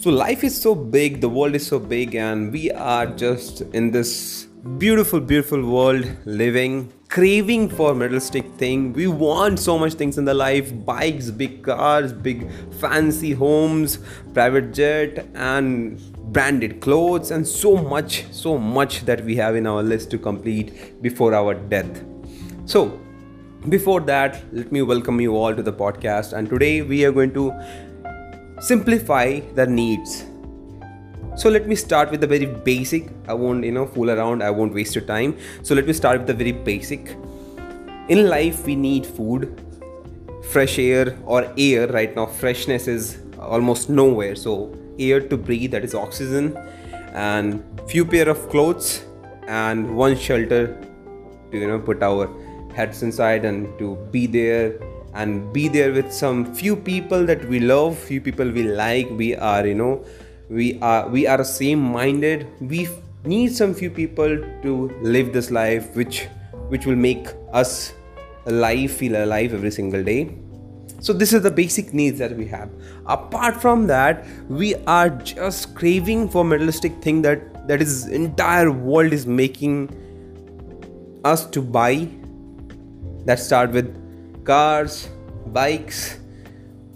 So, life is so big, the world is so big, and we are just in this beautiful, beautiful world living, craving for materialistic thing. We want so much things in the life bikes, big cars, big fancy homes, private jet, and branded clothes, and so much, so much that we have in our list to complete before our death. So, before that, let me welcome you all to the podcast, and today we are going to simplify the needs. So let me start with the very basic. I won't you know fool around. I won't waste your time. So let me start with the very basic. In life we need food. Fresh air or air right now freshness is almost nowhere. So air to breathe that is oxygen. And few pair of clothes and one shelter to you know put our heads inside and to be there and be there with some few people that we love few people we like. We are you know we are we are same minded we need some few people to live this life which which will make us alive feel alive every single day. So this is the basic needs that we have. Apart from that we are just craving for materialistic thing that that is entire world is making us to buy. That start with cars, bikes,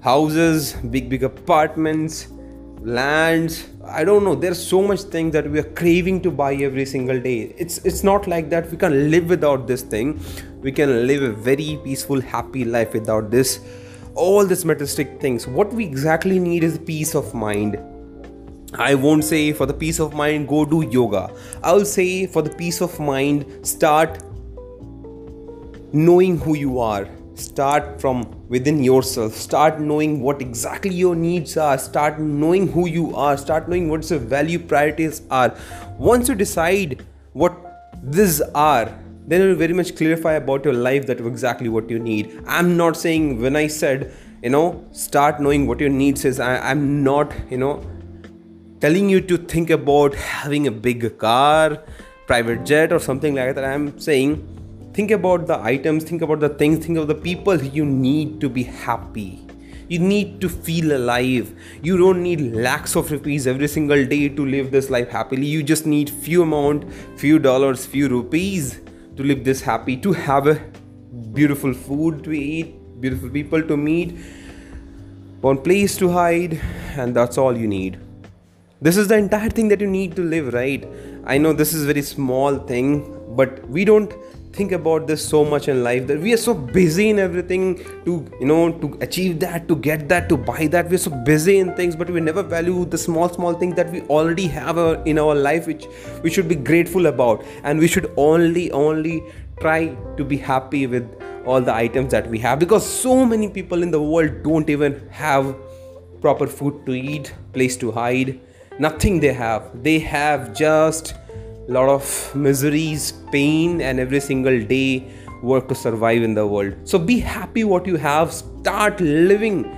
houses, big, big apartments, lands. I don't know. There's so much things that we are craving to buy every single day. It's it's not like that. We can live without this thing. We can live a very peaceful, happy life without this. All these materialistic things. What we exactly need is peace of mind. I won't say for the peace of mind, go do yoga. I'll say for the peace of mind, start knowing who you are start from within yourself. Start knowing what exactly your needs are. Start knowing who you are. Start knowing what your value priorities are. Once you decide what these are then it will very much clarify about your life that exactly what you need. I'm not saying when i said you know start knowing what your needs is I, i'm not you know telling you to think about having a big car private jet or something like that. I'm saying think about the items think about the things think of the people you need to be happy. You need to feel alive. You don't need lakhs of rupees every single day to live this life happily. You just need few amount few dollars few rupees to live this happy to have a beautiful food to eat beautiful people to meet one place to hide and that's all you need. This is the entire thing that you need to live right? I know this is very small thing but we don't think about this so much in life that we are so busy in everything to you know to achieve that to get that to buy that. We're so busy in things but we never value the small small things that we already have uh, in our life which we should be grateful about. And we should only only try to be happy with all the items that we have. Because so many people in the world don't even have proper food to eat place to hide. Nothing they have. They have just lot of miseries pain and every single day work to survive in the world. So be happy what you have. Start living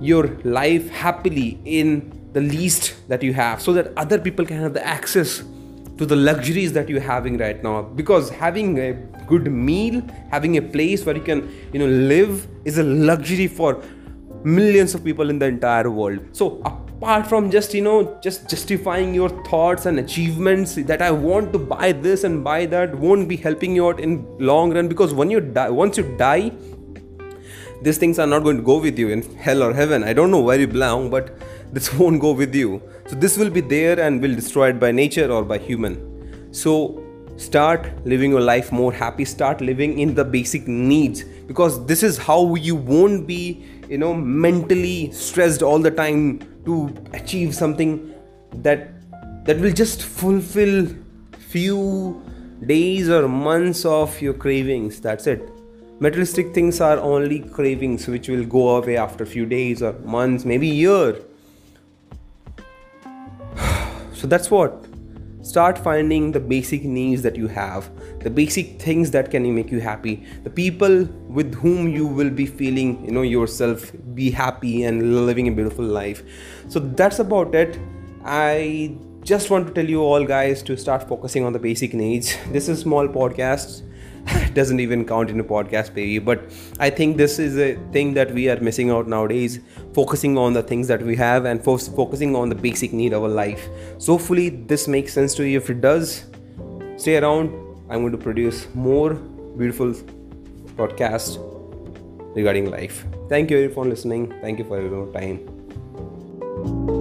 your life happily in the least that you have so that other people can have the access to the luxuries that you're having right now. Because having a good meal having a place where you can you know live is a luxury for millions of people in the entire world. So apart from just you know just justifying your thoughts and achievements that i want to buy this and buy that won't be helping you out in long run because when you die once you die these things are not going to go with you in hell or heaven. I don't know where you belong but this won't go with you. So this will be there and will destroyed by nature or by human. So start living your life more happy. Start living in the basic needs. Because this is how you won't be you know mentally stressed all the time to achieve something that that will just fulfill few days or months of your cravings. That's it. Materialistic things are only cravings which will go away after few days or months maybe year. So that's what start finding the basic needs that you have the basic things that can make you happy the people with whom you will be feeling you know yourself be happy and living a beautiful life. So that's about it. I just want to tell you all guys to start focusing on the basic needs. This is small podcast doesn't even count in a podcast baby but i think this is a thing that we are missing out nowadays focusing on the things that we have and fo- focusing on the basic need of our life. So hopefully this makes sense to you. If it does stay around. I'm going to produce more beautiful podcast regarding life. Thank you for listening. Thank you for your time